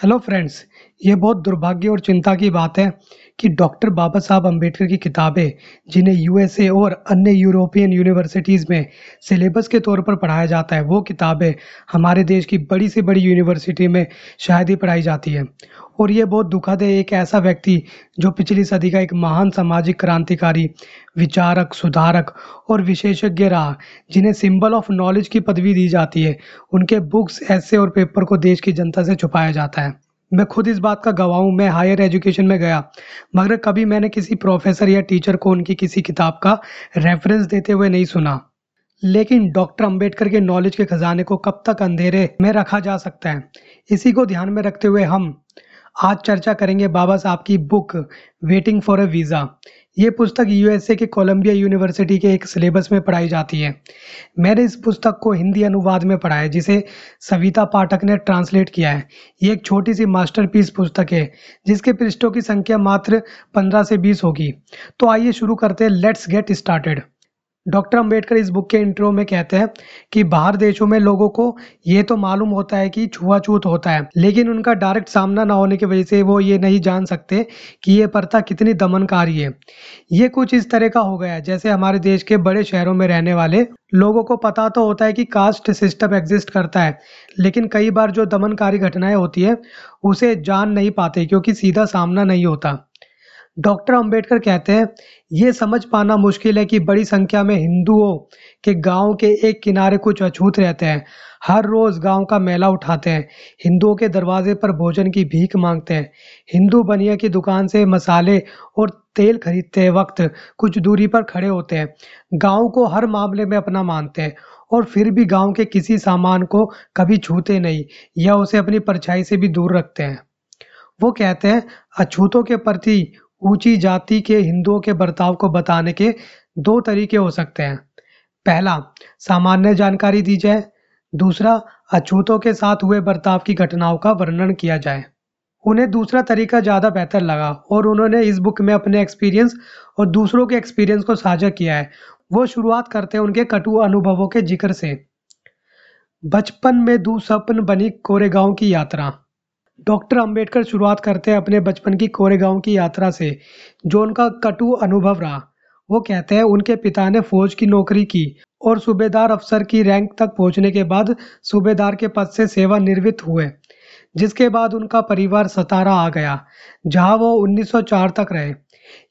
Hello friends ये बहुत दुर्भाग्य और चिंता की बात है कि डॉक्टर बाबा साहब अंबेडकर की किताबें, जिन्हें यूएसए और अन्य यूरोपियन यूनिवर्सिटीज़ में सिलेबस के तौर पर पढ़ाया जाता है, वो किताबें हमारे देश की बड़ी से बड़ी यूनिवर्सिटी में शायद ही पढ़ाई जाती है। और ये बहुत दुखद है, एक ऐसा व्यक्ति जो पिछली सदी का एक महान सामाजिक क्रांतिकारी, विचारक, सुधारक और विशेषज्ञ रहा, जिन्हें सिंबल ऑफ़ नॉलेज की पदवी दी जाती है। उनके बुक्स ऐसे और पेपर को देश की जनता से छुपाया जाता है। मैं खुद इस बात का गवाह हूँ, मैं हायर एजुकेशन में गया। मगर कभी मैंने किसी प्रोफेसर या टीचर को उनकी किसी किताब का रेफरेंस देते हुए नहीं सुना। लेकिन डॉक्टर अंबेडकर के नॉलेज के खजाने को कब तक अंधेरे में रखा जा सकता है? इसी को ध्यान में रखते हुए हम आज चर्चा करेंगे बाबा साहब की book waiting for a visa ये पुस्तक यूएसए के कोलंबिया यूनिवर्सिटी के एक सिलेबस में पढ़ाई जाती है। मैंने इस पुस्तक को हिंदी अनुवाद में पढ़ा है, जिसे सविता पाठक ने ट्रांसलेट किया है। ये एक छोटी सी मास्टरपीस पुस्तक है, जिसके पृष्ठों की संख्या मात्र 15 से 20 होगी। तो आइए शुरू करते हैं let's get started doctor Ambedkar इस बुक के इंट्रो में कहते हैं कि बाहर देशों में लोगों को ये तो मालूम होता है कि छुआछूत होता है, लेकिन उनका डायरेक्ट सामना ना होने की वजह से वो ये नहीं जान सकते कि ये प्रथा कितनी दमनकारी है। ये कुछ इस तरह का हो गया है, जैसे हमारे देश के बड़े शहरों में रहने वाले, लोगों को पता तो होता है कि कास्ट सिस्टम एग्जिस्ट करता है, लेकिन कई बार जो दमनकारी घटनाएँ होती है, उसे जान नहीं पाते, क्योंकि सीधा सामना नहीं होता। डॉक्टर अंबेडकर कहते हैं, ये समझ पाना मुश्किल है कि बड़ी संख्या में हिंदुओं के गाँव के एक किनारे कुछ अछूत रहते हैं। हर रोज गाँव का मेला उठाते हैं। हिंदुओं के दरवाजे पर भोजन की भीख मांगते हैं। हिंदू बनिया की दुकान से मसाले और तेल खरीदते वक्त कुछ दूरी पर खड़े होते हैं। गाँव को हर मामले में अपना मानते हैं और फिर भी गाँव के किसी सामान को कभी छूते नहीं या उसे अपनी परछाई से भी दूर रखते हैं। वो कहते हैं, अछूतों के प्रति ऊँची जाति के हिंदुओं के बर्ताव को बताने के दो तरीके हो सकते हैं। पहला, सामान्य जानकारी दी जाए। दूसरा, अछूतों के साथ हुए बर्ताव की घटनाओं का वर्णन किया जाए। उन्हें दूसरा तरीका ज़्यादा बेहतर लगा और उन्होंने इस बुक में अपने एक्सपीरियंस और दूसरों के एक्सपीरियंस को साझा किया है। वो शुरुआत करते हैं उनके कटु अनुभवों के ज़िक्र से। बचपन में दू सपन बनी कोरेगांव की यात्रा। डॉक्टर अंबेडकर शुरुआत करते हैं अपने बचपन की कोरेगांव की यात्रा से, जो उनका कटु अनुभव रहा। वो कहते हैं, उनके पिता ने फौज की नौकरी की और सूबेदार अफसर की रैंक तक पहुँचने के बाद सूबेदार के पद से सेवानिवृत्त हुए, जिसके बाद उनका परिवार सतारा आ गया, जहाँ वो 1904 तक रहे।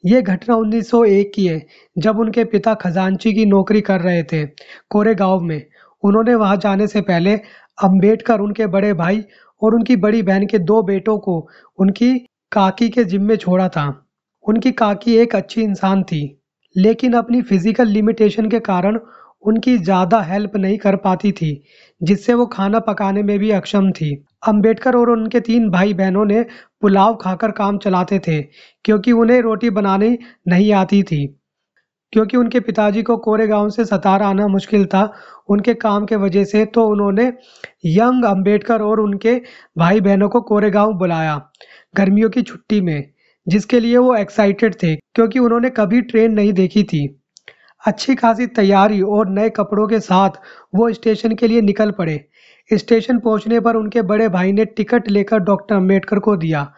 ये घटना 1901 की है, जब उनके पिता खजांची की नौकरी कर रहे थे कोरेगांव में। उन्होंने वहाँ जाने से पहले अंबेडकर उनके बड़े भाई और उनकी बड़ी बहन के दो बेटों को उनकी काकी के जिम्मे छोड़ा था। उनकी काकी एक अच्छी इंसान थी, लेकिन अपनी फ़िज़िकल लिमिटेशन के कारण उनकी ज़्यादा हेल्प नहीं कर पाती थी, जिससे वो खाना पकाने में भी अक्षम थी। अंबेडकर और उनके तीन भाई बहनों ने पुलाव खाकर काम चलाते थे, क्योंकि उन्हें रोटी बनानी नहीं आती थी। क्योंकि उनके पिताजी को कोरेगांव से सतारा आना मुश्किल था उनके काम के वजह से तो उन्होंने यंग अंबेडकर और उनके भाई बहनों को कोरेगांव बुलाया गर्मियों की छुट्टी में, जिसके लिए वो एक्साइटेड थे क्योंकि उन्होंने कभी ट्रेन नहीं देखी थी। अच्छी खासी तैयारी और नए कपड़ों के साथ वो स्टेशन के लिए निकल पड़े। स्टेशन पहुँचने पर उनके बड़े भाई ने टिकट लेकर डॉक्टर अंबेडकर को दिया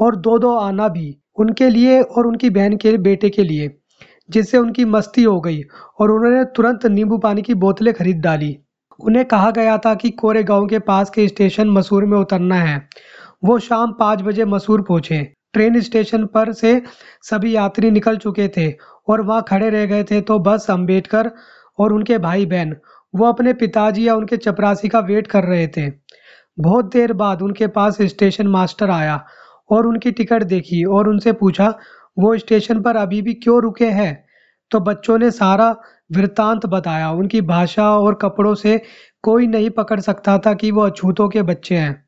और दो दो आना भी उनके लिए और उनकी बहन के बेटे के लिए। जिससे उनकी मस्ती हो गई और उन्होंने तुरंत नींबू पानी की बोतलें खरीद डाली। उन्हें कहा गया था कि कोरे गाँव के पास के स्टेशन मसूर में उतरना है। वो शाम पाँच बजे मसूर पहुँचे। ट्रेन स्टेशन पर से सभी यात्री निकल चुके थे और वहाँ खड़े रह गए थे तो बस अंबेडकर और उनके भाई बहन वो अपने पिताजी या उनके चपरासी का वेट कर रहे थे। बहुत देर बाद उनके पास स्टेशन मास्टर आया और उनकी टिकट देखी और उनसे पूछा वो स्टेशन पर अभी भी क्यों रुके हैं? तो बच्चों ने सारा वृत्तांत बताया। उनकी भाषा और कपड़ों से कोई नहीं पकड़ सकता था कि वो अछूतों के बच्चे हैं।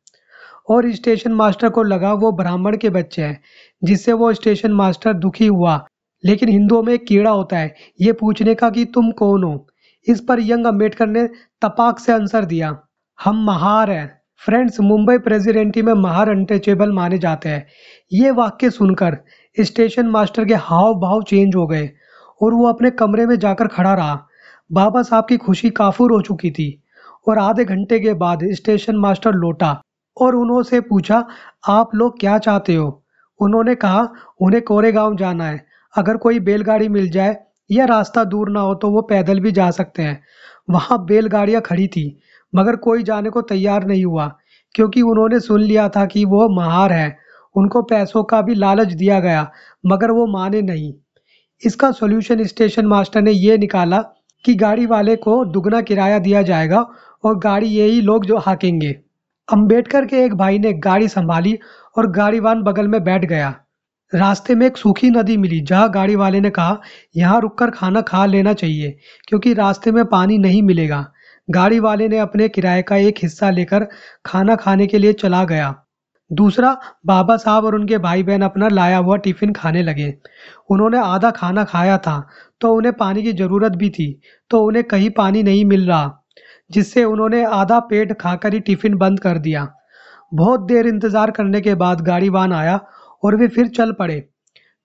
और स्टेशन मास्टर को लगा वो ब्राह्मण के बच्चे हैं, जिससे वो स्टेशन मास्टर दुखी हुआ। लेकिन हिंदुओं में एक कीड़ा होता है। ये पूछने का कि तुम कौन हो? इस पर यंग अंबेडकर ने तपाक से आंसर दिया। हम महार हैं। फ्रेंड्स, मुंबई प्रेसिडेंटी में महार अनटचेबल माने जाते हैं। ये वाक्य सुनकर स्टेशन मास्टर के हाव भाव चेंज हो गए और वो अपने कमरे में जाकर खड़ा रहा। बाबा साहब की खुशी काफूर हो चुकी थी और आधे घंटे के बाद स्टेशन मास्टर लौटा और उन्होंने पूछा, आप लोग क्या चाहते हो? उन्होंने कहा, उन्हें कोरेगांव जाना है। अगर कोई बैलगाड़ी मिल जाए या रास्ता दूर ना हो तो वो पैदल भी जा सकते हैं। वहाँ बैलगाड़ियाँ खड़ी थी, मगर कोई जाने को तैयार नहीं हुआ, क्योंकि उन्होंने सुन लिया था कि वो महार है। उनको पैसों का भी लालच दिया गया, मगर वो माने नहीं। इसका सॉल्यूशन स्टेशन मास्टर ने ये निकाला कि गाड़ी वाले को दुगना किराया दिया जाएगा और गाड़ी यही लोग जो हाकेंगे। अंबेडकर के एक भाई ने गाड़ी संभाली और गाड़ीवान बगल में बैठ गया। रास्ते में एक सूखी नदी मिली, जहाँ गाड़ी वाले ने कहा, यहाँ रुककर खाना खा लेना चाहिए, क्योंकि रास्ते में पानी नहीं मिलेगा। गाड़ी वाले ने अपने किराए का एक हिस्सा लेकर खाना खाने के लिए चला गया। दूसरा, बाबा साहब और उनके भाई बहन अपना लाया हुआ टिफ़िन खाने लगे। उन्होंने आधा खाना खाया था तो उन्हें पानी की ज़रूरत भी थी तो उन्हें कहीं पानी नहीं मिल रहा, जिससे उन्होंने आधा पेट खाकर ही टिफ़िन बंद कर दिया। बहुत देर इंतज़ार करने के बाद गाड़ीवान आया और वे फिर चल पड़े।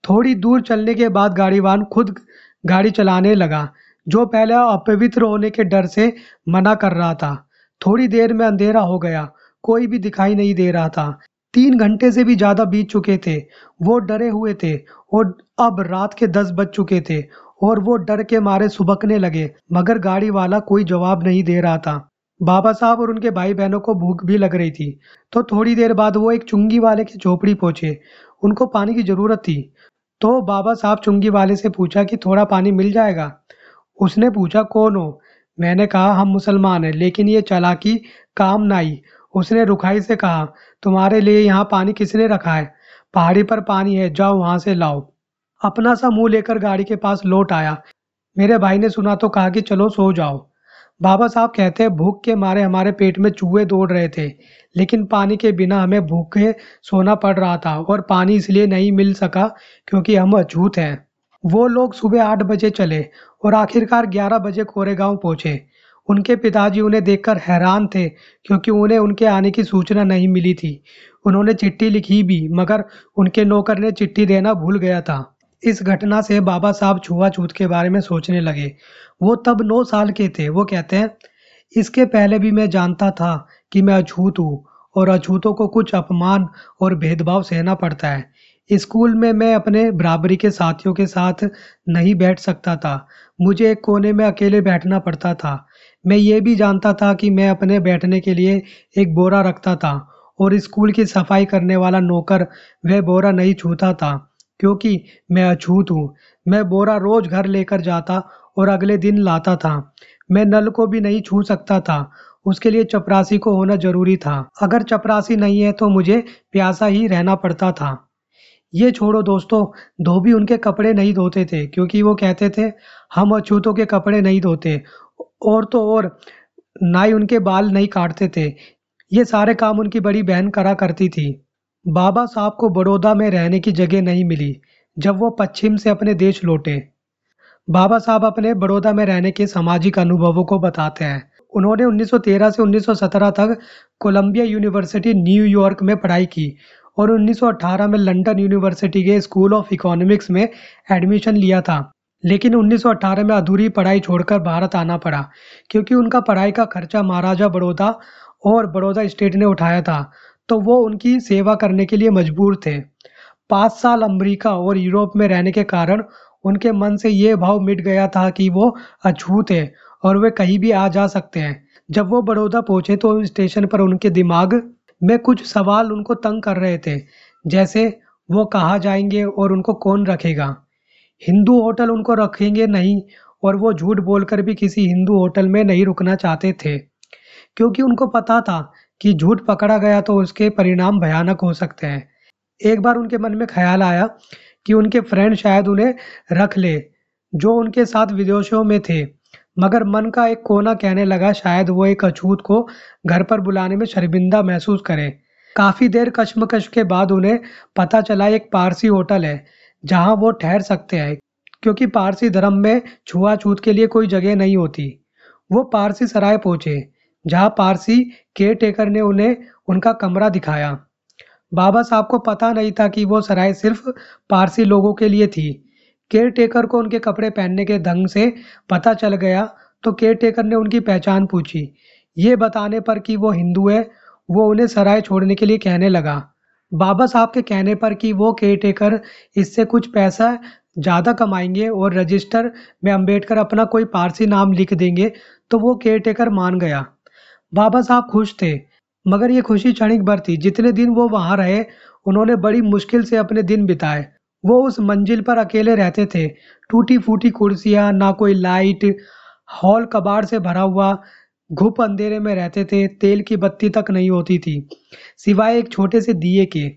थोड़ी दूर चलने के बाद गाड़ीवान खुद गाड़ी चलाने लगा, जो पहले अपवित्र होने के डर से मना कर रहा था। थोड़ी देर में अंधेरा हो गया, कोई भी दिखाई नहीं दे रहा था। तीन घंटे से भी ज़्यादा बीत चुके थे। वो डरे हुए थे और अब रात के दस बज चुके थे और वो डर के मारे सुबकने लगे, मगर गाड़ी वाला कोई जवाब नहीं दे रहा था। बाबा साहब और उनके भाई बहनों को भूख भी लग रही थी। तो थोड़ी देर बाद वो एक चुंगी वाले की झोपड़ी पहुँचे उनको पानी की ज़रूरत थी। तो बाबा साहब चुंगी वाले से पूछा कि थोड़ा पानी मिल जाएगा? उसने पूछा, कौन हो? मैंने कहा, हम मुसलमान हैं, लेकिन ये चालाकी काम ना आई उसने रुखाई से कहा तुम्हारे लिए यहाँ पानी किसने रखा है? पहाड़ी पर पानी है, जाओ वहाँ से लाओ। अपना सा मुँह लेकर गाड़ी के पास लौट आया। मेरे भाई ने सुना तो कहा कि चलो सो जाओ। बाबा साहब कहते हैं भूख के मारे हमारे पेट में चूहे दौड़ रहे थे, लेकिन पानी के बिना हमें भूखे सोना पड़ रहा था और पानी इसलिए नहीं मिल सका क्योंकि हम अछूत हैं। वो लोग सुबह आठ बजे चले और आखिरकार ग्यारह बजे कोरेगांव पहुँचे। उनके पिताजी उन्हें देखकर हैरान थे, क्योंकि उन्हें उनके आने की सूचना नहीं मिली थी। उन्होंने चिट्ठी लिखी भी, मगर उनके नौकर ने चिट्ठी देना भूल गया था। इस घटना से बाबा साहब छुआछूत के बारे में सोचने लगे। वो तब नौ साल के थे, वो कहते हैं, इसके पहले भी मैं जानता था कि मैं अछूत हूँ, और अछूतों को कुछ अपमान और भेदभाव सहना पड़ता है। स्कूल में मैं अपने बराबरी के साथियों के साथ नहीं बैठ सकता था। मुझे एक कोने में अकेले बैठना पड़ता था। मैं ये भी जानता था कि मैं अपने बैठने के लिए एक बोरा रखता था और स्कूल की सफ़ाई करने वाला नौकर वह बोरा नहीं छूता था, क्योंकि मैं अछूत हूँ। मैं बोरा रोज घर लेकर जाता और अगले दिन लाता था। मैं नल को भी नहीं छू सकता था। उसके लिए चपरासी को होना ज़रूरी था। अगर चपरासी नहीं है तो मुझे प्यासा ही रहना पड़ता था। ये छोड़ो दोस्तों, धोबी उनके कपड़े नहीं धोते थे, क्योंकि वो कहते थे, हम अछूतों के कपड़े नहीं धोते और तो और नाई उनके बाल नहीं काटते थे। ये सारे काम उनकी बड़ी बहन करा करती थी। बाबा साहब को बड़ौदा में रहने की जगह नहीं मिली, जब वो पश्चिम से अपने देश लौटे। बाबा साहब अपने बड़ौदा में रहने के सामाजिक अनुभवों को बताते हैं। उन्होंने 1913 से 1917 तक कोलंबिया यूनिवर्सिटी न्यूयॉर्क में पढ़ाई की और 1918 में लंदन यूनिवर्सिटी के स्कूल ऑफ़ इकोनॉमिक्स में एडमिशन लिया था। लेकिन 1918 में अधूरी पढ़ाई छोड़कर भारत आना पड़ा, क्योंकि उनका पढ़ाई का खर्चा महाराजा बड़ौदा और बड़ौदा स्टेट ने उठाया था तो वो उनकी सेवा करने के लिए मजबूर थे। पाँच साल अमेरिका और यूरोप में रहने के कारण उनके मन से ये भाव मिट गया था कि वो अछूत है और वे कहीं भी आ जा सकते हैं। जब वो बड़ौदा पहुँचे तो स्टेशन पर उनके दिमाग में कुछ सवाल उनको तंग कर रहे थे, जैसे वो कहाँ जाएँगे और उनको कौन रखेगा। हिंदू होटल उनको रखेंगे नहीं, और वो झूठ बोलकर भी किसी हिंदू होटल में नहीं रुकना चाहते थे। क्योंकि उनको पता था कि झूठ पकड़ा गया तो उसके परिणाम भयानक हो सकते हैं। एक बार उनके मन में ख्याल आया कि उनके फ्रेंड शायद उन्हें रख ले, जो उनके साथ विदेशों में थे। मगर मन का एक कोना कहने लगा, शायद वो एक अछूत को घर पर बुलाने में शर्मिंदा महसूस करे। काफ़ी देर कश्मकश के बाद उन्हें पता चला, एक पारसी होटल है। जहाँ वो ठहर सकते हैं, क्योंकि पारसी धर्म में छुआछूत के लिए कोई जगह नहीं होती। वो पारसी सराय पहुँचे, जहाँ पारसी केयर टेकर ने उन्हें उनका कमरा दिखाया। बाबा साहब को पता नहीं था कि वो सराय सिर्फ़ पारसी लोगों के लिए थी। केयर टेकर को उनके कपड़े पहनने के ढंग से पता चल गया तो केयर टेकर ने उनकी पहचान पूछी। ये बताने पर कि वो हिंदू है, वो उन्हें सराय छोड़ने के लिए कहने लगा। बाबा साहब के कहने पर कि वो केयर टेकर इससे कुछ पैसा ज़्यादा कमाएँगे और रजिस्टर में अंबेडकर अपना कोई पारसी नाम लिख देंगे तो वो केयर टेकर मान गया। बाबा साहब खुश थे, मगर ये खुशी क्षणिक भर थी। जितने दिन वो वहाँ रहे, उन्होंने बड़ी मुश्किल से अपने दिन बिताए। वो उस मंजिल पर अकेले रहते थे। टूटी फूटी कुर्सियाँ, ना कोई लाइट, हॉल कबाड़ से भरा हुआ घुप अंधेरे में रहते थे, तेल की बत्ती तक नहीं होती थी। सिवाय एक छोटे से दिए के,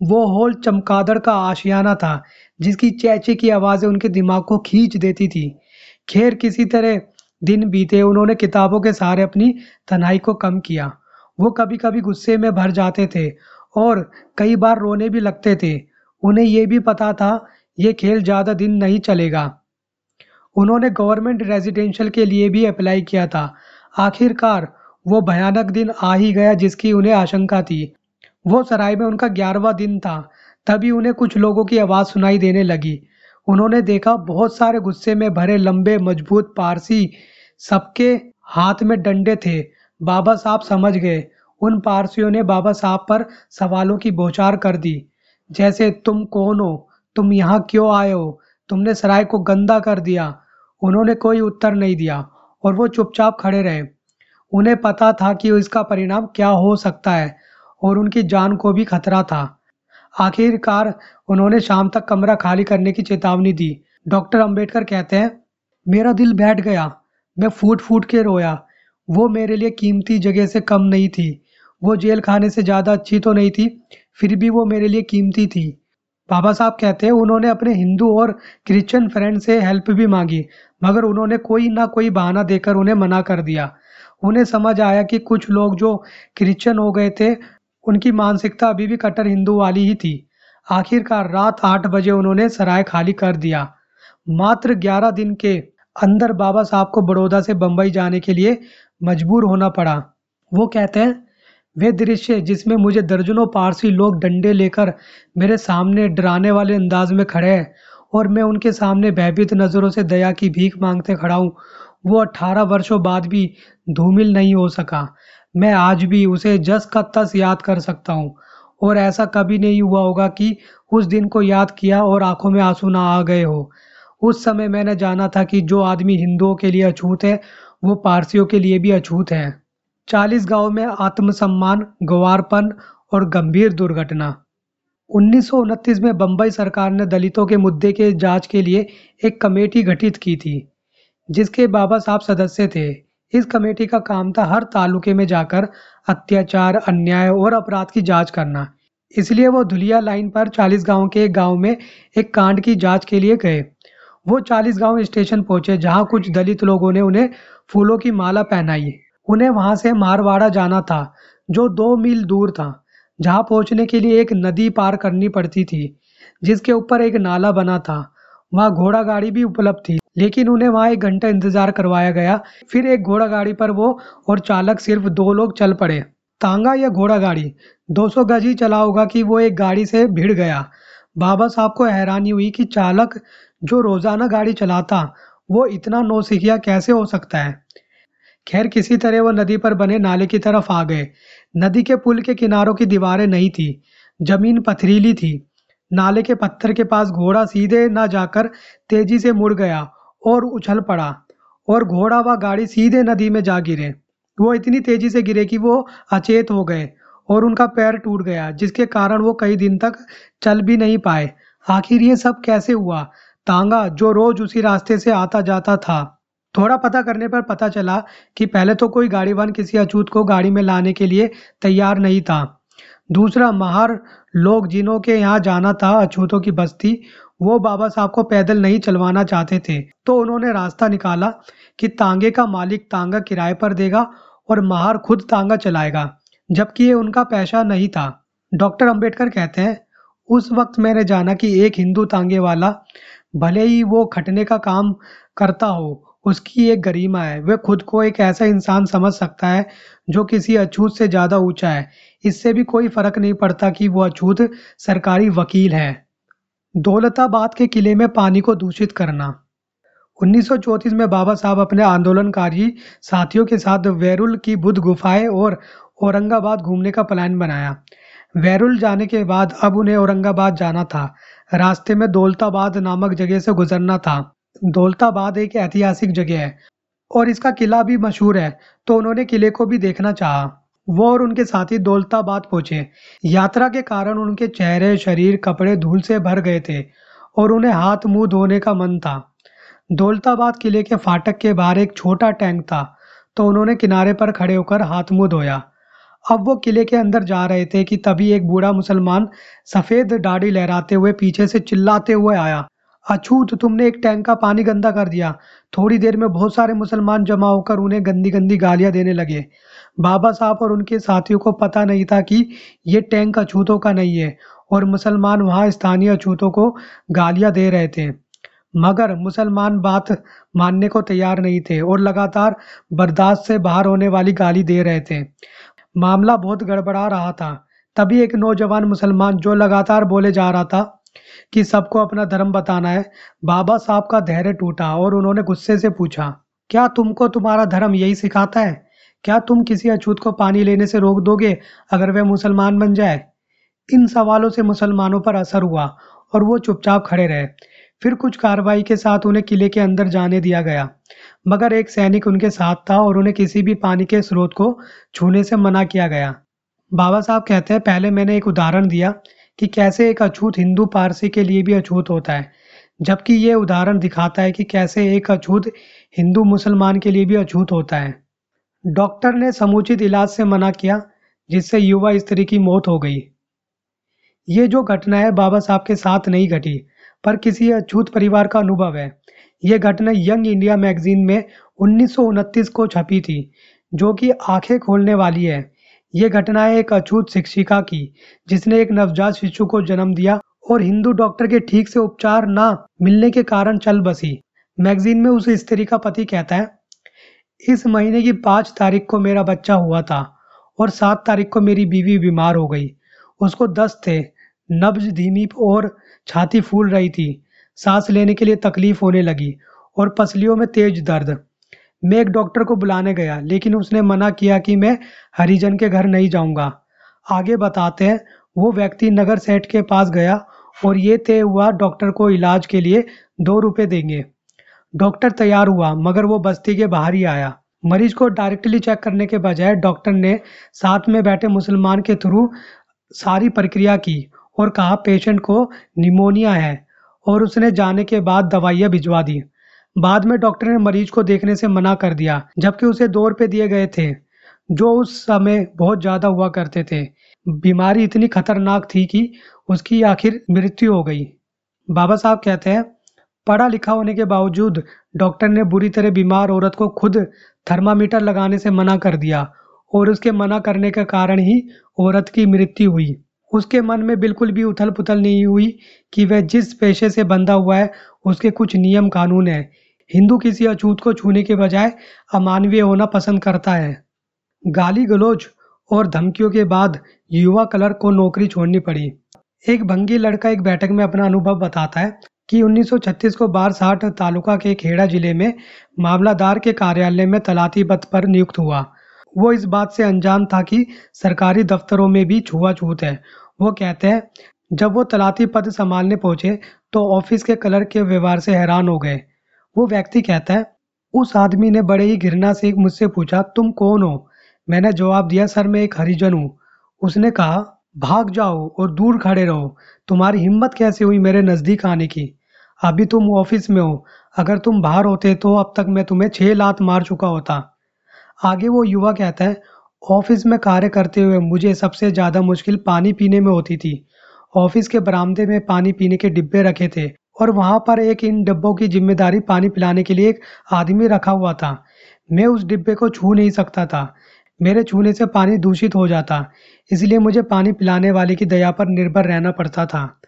वो हॉल चमकादड़ का आशियाना था, जिसकी चैचे की आवाज़ें उनके दिमाग को खींच देती थी। खैर, किसी तरह दिन बीते, उन्होंने किताबों के सहारे अपनी तनाई को कम किया। वो कभी कभी गुस्से में भर जाते थे, और कई बार रोने भी लगते थे। उन्हें ये भी पता था, ये खेल ज़्यादा दिन नहीं चलेगा। उन्होंने गवर्नमेंट रेजिडेंशियल के लिए भी अप्लाई किया था आखिरकार वो भयानक दिन आ ही गया जिसकी उन्हें आशंका थी। वो सराय में उनका ग्यारहवा दिन था। तभी उन्हें कुछ लोगों की आवाज़ सुनाई देने लगी। उन्होंने देखा बहुत सारे गुस्से में भरे लंबे, मज़बूत, पारसी, सबके हाथ में डंडे थे। बाबा साहब समझ गए। उन पारसियों ने बाबा साहब पर सवालों की बौछार कर दी। जैसे, तुम कौन हो? तुम यहाँ क्यों आए हो? तुमने सराय को गंदा कर दिया। उन्होंने कोई उत्तर नहीं दिया। और वो चुपचाप खड़े रहे। उन्हें पता था कि इसका परिणाम क्या हो सकता है और उनकी जान को भी खतरा था। आखिरकार उन्होंने शाम तक कमरा खाली करने की चेतावनी दी। डॉक्टर अंबेडकर कहते हैं, मेरा दिल बैठ गया। मैं फूट फूट के रोया। वो मेरे लिए कीमती जगह से कम नहीं थी। वो जेल खाने से ज़्यादा अच्छी तो नहीं थी, फिर भी वो मेरे लिए कीमती थी। बाबा साहब कहते हैं, उन्होंने अपने हिंदू और क्रिश्चियन फ्रेंड से हेल्प भी मांगी। मगर उन्होंने कोई ना कोई बहाना देकर उन्हें मना कर दिया। उन्हें समझ आया कि कुछ लोग जो क्रिश्चियन हो गए थे, उनकी मानसिकता अभी भी कट्टर हिंदू वाली ही थी। आखिरकार रात आठ बजे उन्होंने सराय खाली कर दिया। मात्र ग्यारह दिन के अंदर बाबा साहब को बड़ौदा से बम्बई जाने के लिए मजबूर होना पड़ा। वो कहते हैं, वे दृश्य जिसमें मुझे दर्जनों पारसी लोग डंडे लेकर मेरे सामने डराने वाले अंदाज में खड़े हैं और मैं उनके सामने भयभीत नज़रों से दया की भीख मांगते खड़ा हूँ। वो अट्ठारह वर्षों बाद भी धूमिल नहीं हो सका। मैं आज भी उसे जस का तस याद कर सकता हूँ। और ऐसा कभी नहीं हुआ होगा कि उस दिन को याद किया और आँखों में आँसू ना आ गए हो। उस समय मैंने जाना था कि जो आदमी हिंदुओं के लिए अछूत है, वो पारसियों के लिए भी अछूत है। चालीस गाँव में आत्मसम्मान, गवारपन और गंभीर दुर्घटना। उन्नीस सौ उनतीस में बंबई सरकार ने दलितों के मुद्दे के जाँच के लिए एक कमेटी गठित की थी, जिसके बाबा साहब सदस्य थे। इस कमेटी का काम था हर तालुके में जाकर अत्याचार, अन्याय और अपराध की जाँच करना। इसलिए वो धुलिया लाइन पर 40 गाँव के एक गाँव में एक कांड की जाँच के लिए गए। वो 40 गाँव स्टेशन पहुँचे, जहाँ कुछ दलित लोगों ने उन्हें फूलों की माला पहनाई। उन्हें वहाँ से मारवाड़ा जाना था, जो दो मील दूर था। जहाँ पहुँचने के लिए एक नदी पार करनी पड़ती थी, जिसके ऊपर एक नाला बना था। वहाँ घोड़ा गाड़ी भी उपलब्ध थी, लेकिन उन्हें वहाँ एक घंटा इंतज़ार करवाया गया। फिर एक घोड़ा गाड़ी पर वो और चालक सिर्फ़ दो लोग चल पड़े। तांगा या घोड़ा गाड़ी? 200 गज ही चला होगा कि वो एक गाड़ी से भिड़ गया। बाबा साहब को हैरानी हुई कि चालक जो रोज़ाना गाड़ी चलाता, वो इतना नौसिखिया कैसे हो सकता है? खैर, किसी तरह वो नदी पर बने नाले की तरफ़ आ गए। नदी के पुल के किनारों की दीवारें नहीं थी, ज़मीन पथरीली थी। नाले के पत्थर के पास घोड़ा सीधे ना जाकर तेज़ी से मुड़ गया और उछल पड़ा और घोड़ा व गाड़ी सीधे नदी में जा गिरे। वो इतनी तेज़ी से गिरे कि वो अचेत हो गए और उनका पैर टूट गया, जिसके कारण वो कई दिन तक चल भी नहीं पाए। आखिर ये सब कैसे हुआ? तांगा, जो रोज उसी रास्ते से आता जाता था। थोड़ा पता करने पर पता चला कि पहले तो कोई गाड़ीवान किसी अछूत को गाड़ी में लाने के लिए तैयार नहीं था। दूसरा, महार लोग जिन्हों के यहाँ जाना था, अछूतों की बस्ती, वो बाबा साहब को पैदल नहीं चलवाना चाहते थे। तो उन्होंने रास्ता निकाला कि तांगे का मालिक तांगा किराए पर देगा और महार खुद तांगा चलाएगा, जबकि ये उनका पैसा नहीं था। डॉक्टर अंबेडकर कहते हैं, उस वक्त मैंने जाना कि एक हिंदू तांगे वाला भले ही वो खटने का काम करता हो उसकी एक गरिमा है। वह खुद को एक ऐसा इंसान समझ सकता है जो किसी अछूत से ज़्यादा ऊँचा है। इससे भी कोई फ़र्क नहीं पड़ता कि वो अछूत सरकारी वकील है। दौलताबाद के किले में पानी को दूषित करना। 1934 में बाबा साहब अपने आंदोलनकारी साथियों के साथ वैरुल की बुद्ध गुफाएँ और औरंगाबाद घूमने का प्लान बनाया। वैरुल जाने के बाद अब उन्हें औरंगाबाद जाना था। रास्ते में दौलताबाद नामक जगह से गुजरना था। दौलताबाद एक ऐतिहासिक जगह है, और इसका किला भी मशहूर है तो उन्होंने किले को भी देखना चाहा। वो और उनके साथी दौलताबाद पहुँचे। यात्रा के कारण उनके चेहरे, शरीर, कपड़े धूल से भर गए थे, और उन्हें हाथ मुँह धोने का मन था। दौलताबाद किले के फाटक के बाहर एक छोटा टैंक था तो उन्होंने किनारे पर खड़े होकर हाथ मुँह धोया। अब वो किले के अंदर जा रहे थे कि तभी एक बूढ़ा मुसलमान सफ़ेद दाढ़ी लहराते हुए पीछे से चिल्लाते हुए आया। अछूत तुमने एक टैंक का पानी गंदा कर दिया। थोड़ी देर में बहुत सारे मुसलमान जमा होकर उन्हें गंदी गंदी गालियाँ देने लगे। बाबा साहब और उनके साथियों को पता नहीं था कि ये टैंक अछूतों का नहीं है, और मुसलमान वहाँ स्थानीय अछूतों को गालियाँ दे रहे थे। मगर मुसलमान बात मानने को तैयार नहीं थे और लगातार बर्दाश्त से बाहर होने वाली गाली दे रहे थे। मामला बहुत गड़बड़ा रहा था। तभी एक नौजवान मुसलमान जो लगातार बोले जा रहा था कि सबको अपना धर्म बताना है। बाबा साहब का धैर्य टूटा और उन्होंने गुस्से से पूछा, क्या तुमको तुम्हारा धर्म यही सिखाता है? क्या तुम किसी अछूत को पानी लेने से रोक दोगे अगर वह मुसलमान बन जाए? इन सवालों से मुसलमानों पर असर हुआ और वो चुपचाप खड़े रहे। फिर कुछ कार्रवाई के साथ उन्हें किले के अंदर जाने दिया गया। मगर एक सैनिक उनके साथ था और उन्हें किसी भी पानी के स्रोत को छूने से मना किया गया। बाबा साहब कहते हैं, पहले मैंने एक उदाहरण दिया। कि कैसे एक अछूत हिंदू पारसी के लिए भी अछूत होता है। जबकि ये उदाहरण दिखाता है कि कैसे एक अछूत हिंदू मुसलमान के लिए भी अछूत होता है। डॉक्टर ने समुचित इलाज से मना किया, जिससे युवा स्त्री की मौत हो गई। ये जो घटना है, बाबा साहब के साथ नहीं घटी, पर किसी अछूत परिवार का अनुभव है। ये घटना यंग इंडिया मैगजीन में उन्नीस सौ उनतीस को छपी थी, जो कि आँखें खोलने वाली है। ये घटना है एक अछूत शिक्षिका की, जिसने एक नवजात शिशु को जन्म दिया और हिंदू डॉक्टर के ठीक से उपचार ना मिलने के कारण चल बसी। मैगजीन में उस स्त्री का पति कहता है, इस महीने की पाँच तारीख को मेरा बच्चा हुआ था और सात तारीख को मेरी बीवी बीमार हो गई। उसको दस्त थे, नब्ज धीमी और छाती फूल रही थी। सांस लेने के लिए तकलीफ़ होने लगी और पसलियों में तेज दर्द। मैं एक डॉक्टर को बुलाने गया, लेकिन उसने मना किया कि मैं हरिजन के घर नहीं जाऊँगा। आगे बताते हैं, वो व्यक्ति नगर सेठ के पास गया और ये तय हुआ डॉक्टर को इलाज के लिए दो रुपये देंगे। डॉक्टर तैयार हुआ, मगर वो बस्ती के बाहर ही आया। मरीज़ को डायरेक्टली चेक करने के बजाय डॉक्टर ने साथ में बैठे मुसलमान के थ्रू सारी प्रक्रिया की और कहा, पेशेंट को निमोनिया है। और उसने जाने के बाद दवाइयाँ भिजवा दी। बाद में डॉक्टर ने मरीज़ को देखने से मना कर दिया, जबकि उसे दो रुपये दिए गए थे, जो उस समय बहुत ज़्यादा हुआ करते थे। बीमारी इतनी खतरनाक थी कि उसकी आखिर मृत्यु हो गई। बाबा साहब कहते हैं, पढ़ा लिखा होने के बावजूद डॉक्टर ने बुरी तरह बीमार औरत को खुद थर्मामीटर लगाने से मना कर दिया, और उसके मना करने के कारण ही औरत की मृत्यु हुई। उसके मन में बिल्कुल भी उथल पुथल नहीं हुई कि वह जिस पेशे से बंधा हुआ है, उसके कुछ नियम कानून है। हिंदू किसी अछूत को छूने के बजाय अमानवीय होना पसंद करता है। गाली गलोच और धमकियों के बाद युवा क्लर्क को नौकरी छोड़नी पड़ी। एक भंगी लड़का एक बैठक में अपना अनुभव बताता है कि 1936 को बारसाठ तालुका के खेड़ा ज़िले में मामलादार के कार्यालय में तलाती पद पर नियुक्त हुआ। वो इस बात से अनजान था कि सरकारी दफ्तरों में भी छुआछूत है। वो कहते हैं, जब वो तलाती पद संभालने पहुँचे तो ऑफ़िस के कलर के व्यवहार से हैरान हो गए। वो व्यक्ति कहता है, उस आदमी ने बड़े ही घृणा से मुझसे पूछा, तुम कौन हो? मैंने जवाब दिया, सर, मैं एक हरिजन हूँ। उसने कहा, भाग जाओ और दूर खड़े रहो। तुम्हारी हिम्मत कैसे हुई मेरे नज़दीक आने की? अभी तुम ऑफ़िस में हो। अगर तुम बाहर होते तो अब तक मैं तुम्हें छह लात मार चुका होता। आगे वो युवा कहता है, ऑफ़िस में कार्य करते हुए मुझे सबसे ज़्यादा मुश्किल पानी पीने में होती थी। ऑफ़िस के बरामदे में पानी पीने के डिब्बे रखे थे। और वहाँ पर एक इन डिब्बों की ज़िम्मेदारी पानी पिलाने के लिए एक आदमी रखा हुआ था। मैं उस डिब्बे को छू नहीं सकता था। मेरे छूने से पानी दूषित हो जाता, इसलिए मुझे पानी पिलाने वाले की दया पर निर्भर रहना पड़ता था।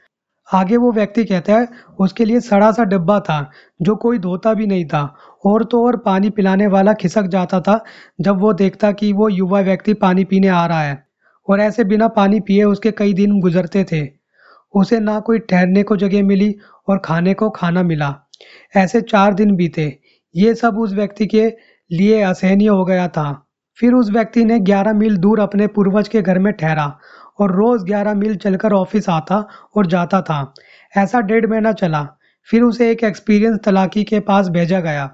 आगे वो व्यक्ति कहता है, उसके लिए सड़ा सा डिब्बा था, जो कोई धोता भी नहीं था, और तो और पानी पिलाने वाला खिसक जाता था, जब वो देखता कि वो युवा व्यक्ति पानी पीने आ रहा है, और ऐसे बिना पानी पिए उसके कई दिन गुजरते थे। उसे ना कोई ठहरने को जगह मिली और खाने को खाना मिला। ऐसे चार दिन बीते। ये सब उस व्यक्ति के लिए असहनीय हो गया था। फिर उस व्यक्ति ने 11 मील दूर अपने पूर्वज के घर में ठहरा और रोज 11 मील चलकर ऑफ़िस आता और जाता था। ऐसा डेढ़ महीना चला। फिर उसे एक एक्सपीरियंस तलाकी के पास भेजा गया।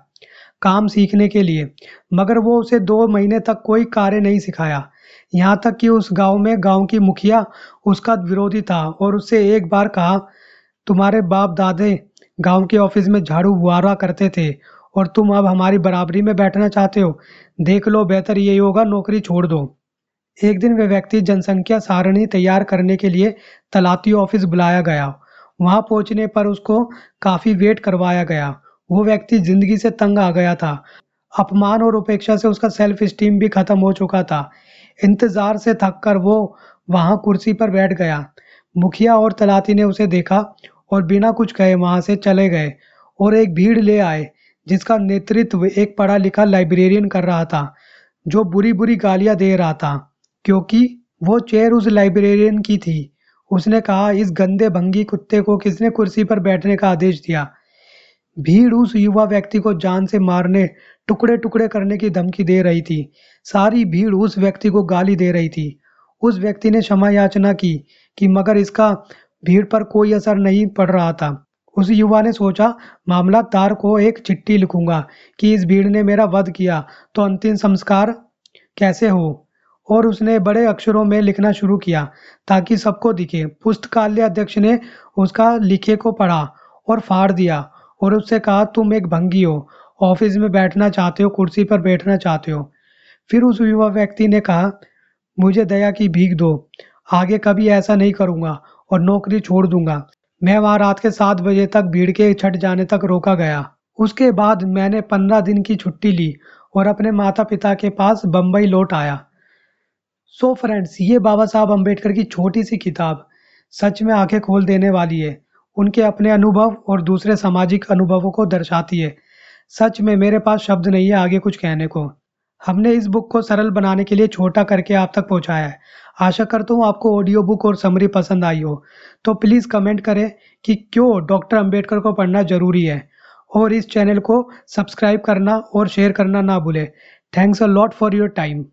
काम सीखने के लिए। मगर वो उसे दो महीने तक कोई कार्य नहीं सिखाया। यहाँ तक कि उस गाँव में गाँव की मुखिया उसका विरोधी था और उससे एक बार कहा, तुम्हारे बाप दादे गाँव के ऑफ़िस में झाड़ू बुआरा करते थे और तुम अब हमारी बराबरी में बैठना चाहते हो। देख लो, बेहतर यही होगा, नौकरी छोड़ दो। एक दिन वह व्यक्ति जनसंख्या सारणी तैयार करने के लिए तलाती ऑफ़िस बुलाया गया। वहाँ पहुँचने पर उसको काफ़ी वेट करवाया गया। वो व्यक्ति ज़िंदगी से तंग आ गया था। अपमान और उपेक्षा से उसका सेल्फ स्टीम भी खत्म हो चुका था। इंतज़ार से थक कर वो वहाँ कुर्सी पर बैठ गया। मुखिया और तलाती ने उसे देखा और बिना कुछ कहे वहाँ से चले गए और एक भीड़ ले आए, जिसका नेतृत्व एक पढ़ा लिखा लाइब्रेरियन कर रहा था, जो बुरी बुरी गालियाँ दे रहा था, क्योंकि वो चेयर उस लाइब्रेरियन की थी। उसने कहा, इस गंदे, भंगी कुत्ते को किसने कुर्सी पर बैठने का आदेश दिया? भीड़ उस युवा व्यक्ति को जान से मारने टुकड़े टुकड़े करने की धमकी दे रही थी। सारी भीड़ उस व्यक्ति को गाली दे रही थी। उस व्यक्ति ने क्षमा याचना की कि मगर इसका भीड़ पर कोई असर नहीं पड़ रहा था। उस युवा ने सोचा मामलादार को एक चिट्ठी लिखूँगा कि इस भीड़ ने मेरा वध किया तो अंतिम संस्कार कैसे हो? और उसने बड़े अक्षरों में लिखना शुरू किया ताकि सबको दिखे। पुस्तकालय अध्यक्ष ने उसका लिखे को पढ़ा और फाड़ दिया। और उससे कहा, तुम एक भंगी हो, ऑफ़िस में बैठना चाहते हो, कुर्सी पर बैठना चाहते हो। फिर उस युवा व्यक्ति ने कहा, मुझे दया की भीख दो, आगे कभी ऐसा नहीं करूँगा और नौकरी छोड़ दूँगा। मैं वहाँ रात के सात बजे तक भीड़ के छठ जाने तक रोका गया। उसके बाद मैंने पंद्रह दिन की छुट्टी ली और अपने माता पिता के पास बम्बई लौट आया। सो so फ्रेंड्स ये बाबा साहब अंबेडकर की छोटी सी किताब सच में आँखें खोल देने वाली है। उनके अपने अनुभव और दूसरे सामाजिक अनुभवों को दर्शाती है। सच में मेरे पास शब्द नहीं है आगे कुछ कहने को। हमने इस बुक को सरल बनाने के लिए छोटा करके आप तक पहुँचाया है। आशा करता हूँ आपको ऑडियो बुक और समरी पसंद आई हो। तो प्लीज़ कमेंट करें कि क्यों डॉक्टर अंबेडकर को पढ़ना ज़रूरी है। और इस चैनल को सब्सक्राइब करना और शेयर करना ना भूलें। Thanks a lot for your time